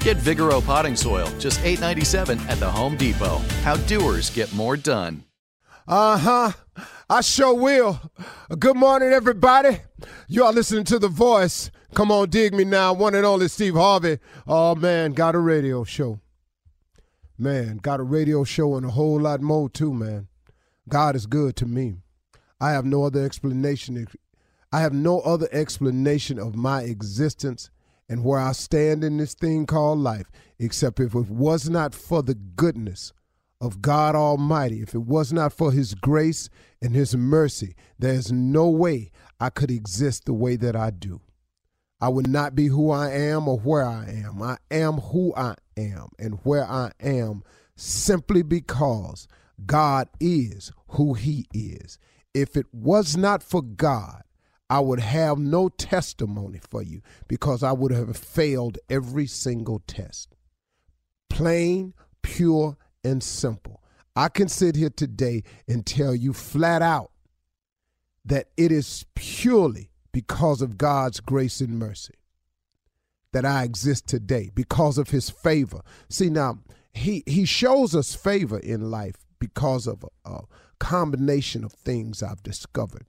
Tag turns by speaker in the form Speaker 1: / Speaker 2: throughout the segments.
Speaker 1: Get Vigoro potting soil, just $8.97 at the Home Depot. How doers get more done.
Speaker 2: Uh huh. I sure will. Good morning, everybody. You are listening to The Voice. Come on, dig me now. One and only Steve Harvey. Oh, man, got a radio show. Man, got a radio show and a whole lot more, too, man. God is good to me. I have no other explanation. I have no other explanation of my existence and where I stand in this thing called life, except if it was not for the goodness of God Almighty, if it was not for His grace and His mercy, there's no way I could exist the way that I do. I would not be who I am or where I am. I am who I am and where I am simply because God is who He is. If it was not for God, I would have no testimony for you because I would have failed every single test. Plain, pure, and simple. I can sit here today and tell you flat out that it is purely because of God's grace and mercy that I exist today, because of his favor. See, now, he, he shows us favor in life because of a, a combination of things I've discovered.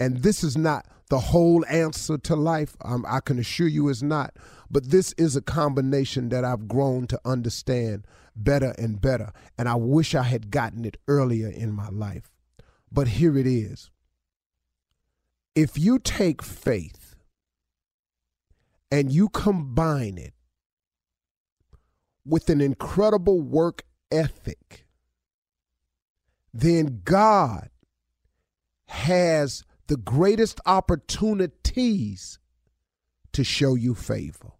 Speaker 2: And this is not the whole answer to life. Um, I can assure you it's not. But this is a combination that I've grown to understand better and better. And I wish I had gotten it earlier in my life. But here it is. If you take faith and you combine it with an incredible work ethic, then God has the greatest opportunities to show you favor.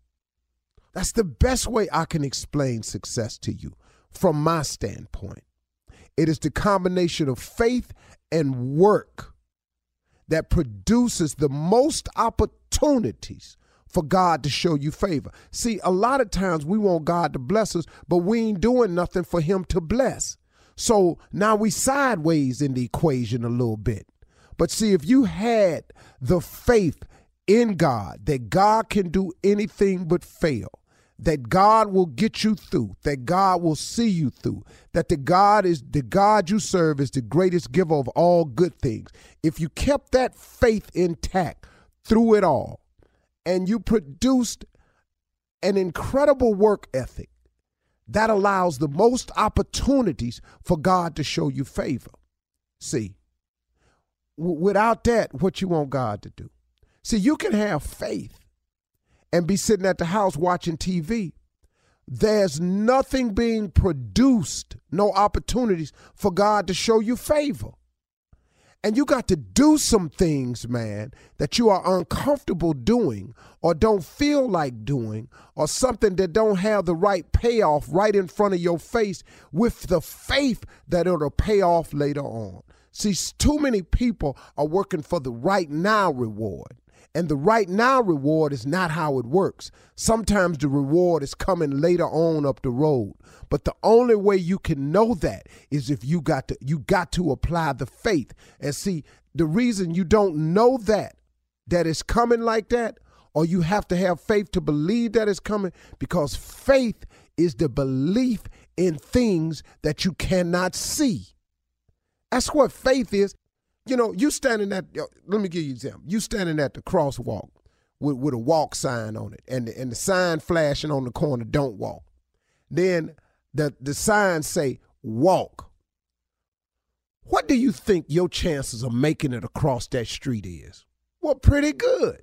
Speaker 2: That's the best way I can explain success to you from my standpoint. It is the combination of faith and work that produces the most opportunities for God to show you favor. See, a lot of times we want God to bless us, but we ain't doing nothing for Him to bless. So now we sideways in the equation a little bit. But see, if you had the faith in God that God can do anything but fail, that God will get you through, that God will see you through, that the God is the God you serve is the greatest giver of all good things. If you kept that faith intact through it all, and you produced an incredible work ethic that allows the most opportunities for God to show you favor. See, w- without that, what you want God to do? See, you can have faith and be sitting at the house watching TV. There's nothing being produced, no opportunities for God to show you favor. And you got to do some things, man, that you are uncomfortable doing or don't feel like doing or something that don't have the right payoff right in front of your face with the faith that it'll pay off later on. See, too many people are working for the right now reward. And the right now reward is not how it works. Sometimes the reward is coming later on up the road. But the only way you can know that is if you got to you got to apply the faith. And see, the reason you don't know that that is coming like that or you have to have faith to believe that it's coming because faith is the belief in things that you cannot see. That's what faith is you know, you standing at let me give you an example. You standing at the crosswalk with, with a walk sign on it, and the, and the sign flashing on the corner, don't walk. Then the the sign say walk. What do you think your chances of making it across that street is? Well, pretty good.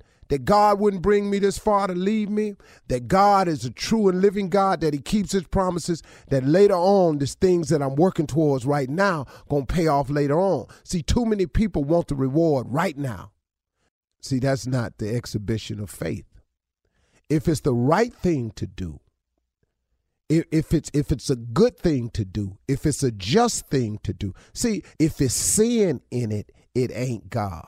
Speaker 2: that God wouldn't bring me this far to leave me, that God is a true and living God, that He keeps His promises, that later on, these things that I'm working towards right now gonna pay off later on. See, too many people want the reward right now. See, that's not the exhibition of faith. If it's the right thing to do, if it's if it's a good thing to do, if it's a just thing to do. See, if it's sin in it, it ain't God.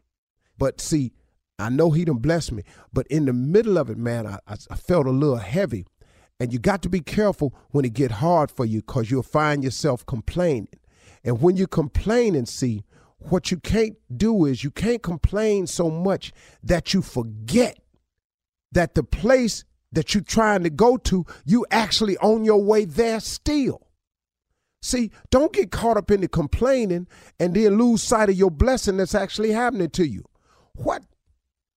Speaker 2: but see, I know he done blessed me, but in the middle of it, man, I, I felt a little heavy. And you got to be careful when it get hard for you because you'll find yourself complaining. And when you complain and see, what you can't do is you can't complain so much that you forget that the place that you're trying to go to, you actually on your way there still. See, don't get caught up in the complaining and then lose sight of your blessing that's actually happening to you. What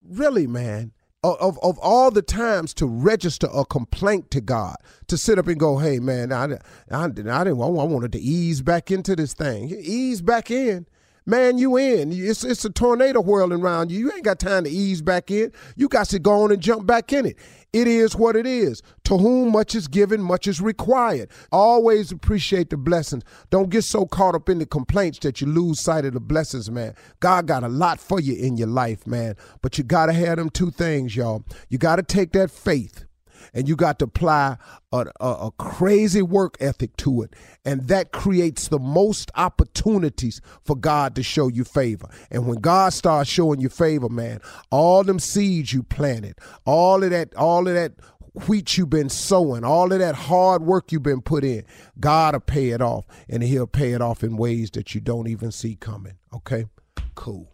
Speaker 2: really, man? Of, of all the times to register a complaint to God, to sit up and go, hey, man, I, I, I didn't, I wanted to ease back into this thing. Ease back in. Man, you in. It's it's a tornado whirling around you. You ain't got time to ease back in. You got to go on and jump back in it. It is what it is. To whom much is given, much is required. Always appreciate the blessings. Don't get so caught up in the complaints that you lose sight of the blessings, man. God got a lot for you in your life, man. But you got to have them two things, y'all. You got to take that faith and you got to apply a, a, a, crazy work ethic to it. And that creates the most opportunities for God to show you favor. And when God starts showing you favor, man, all them seeds you planted, all of that, all of that wheat you've been sowing, all of that hard work you've been put in, God will pay it off. And he'll pay it off in ways that you don't even see coming. Okay? Cool.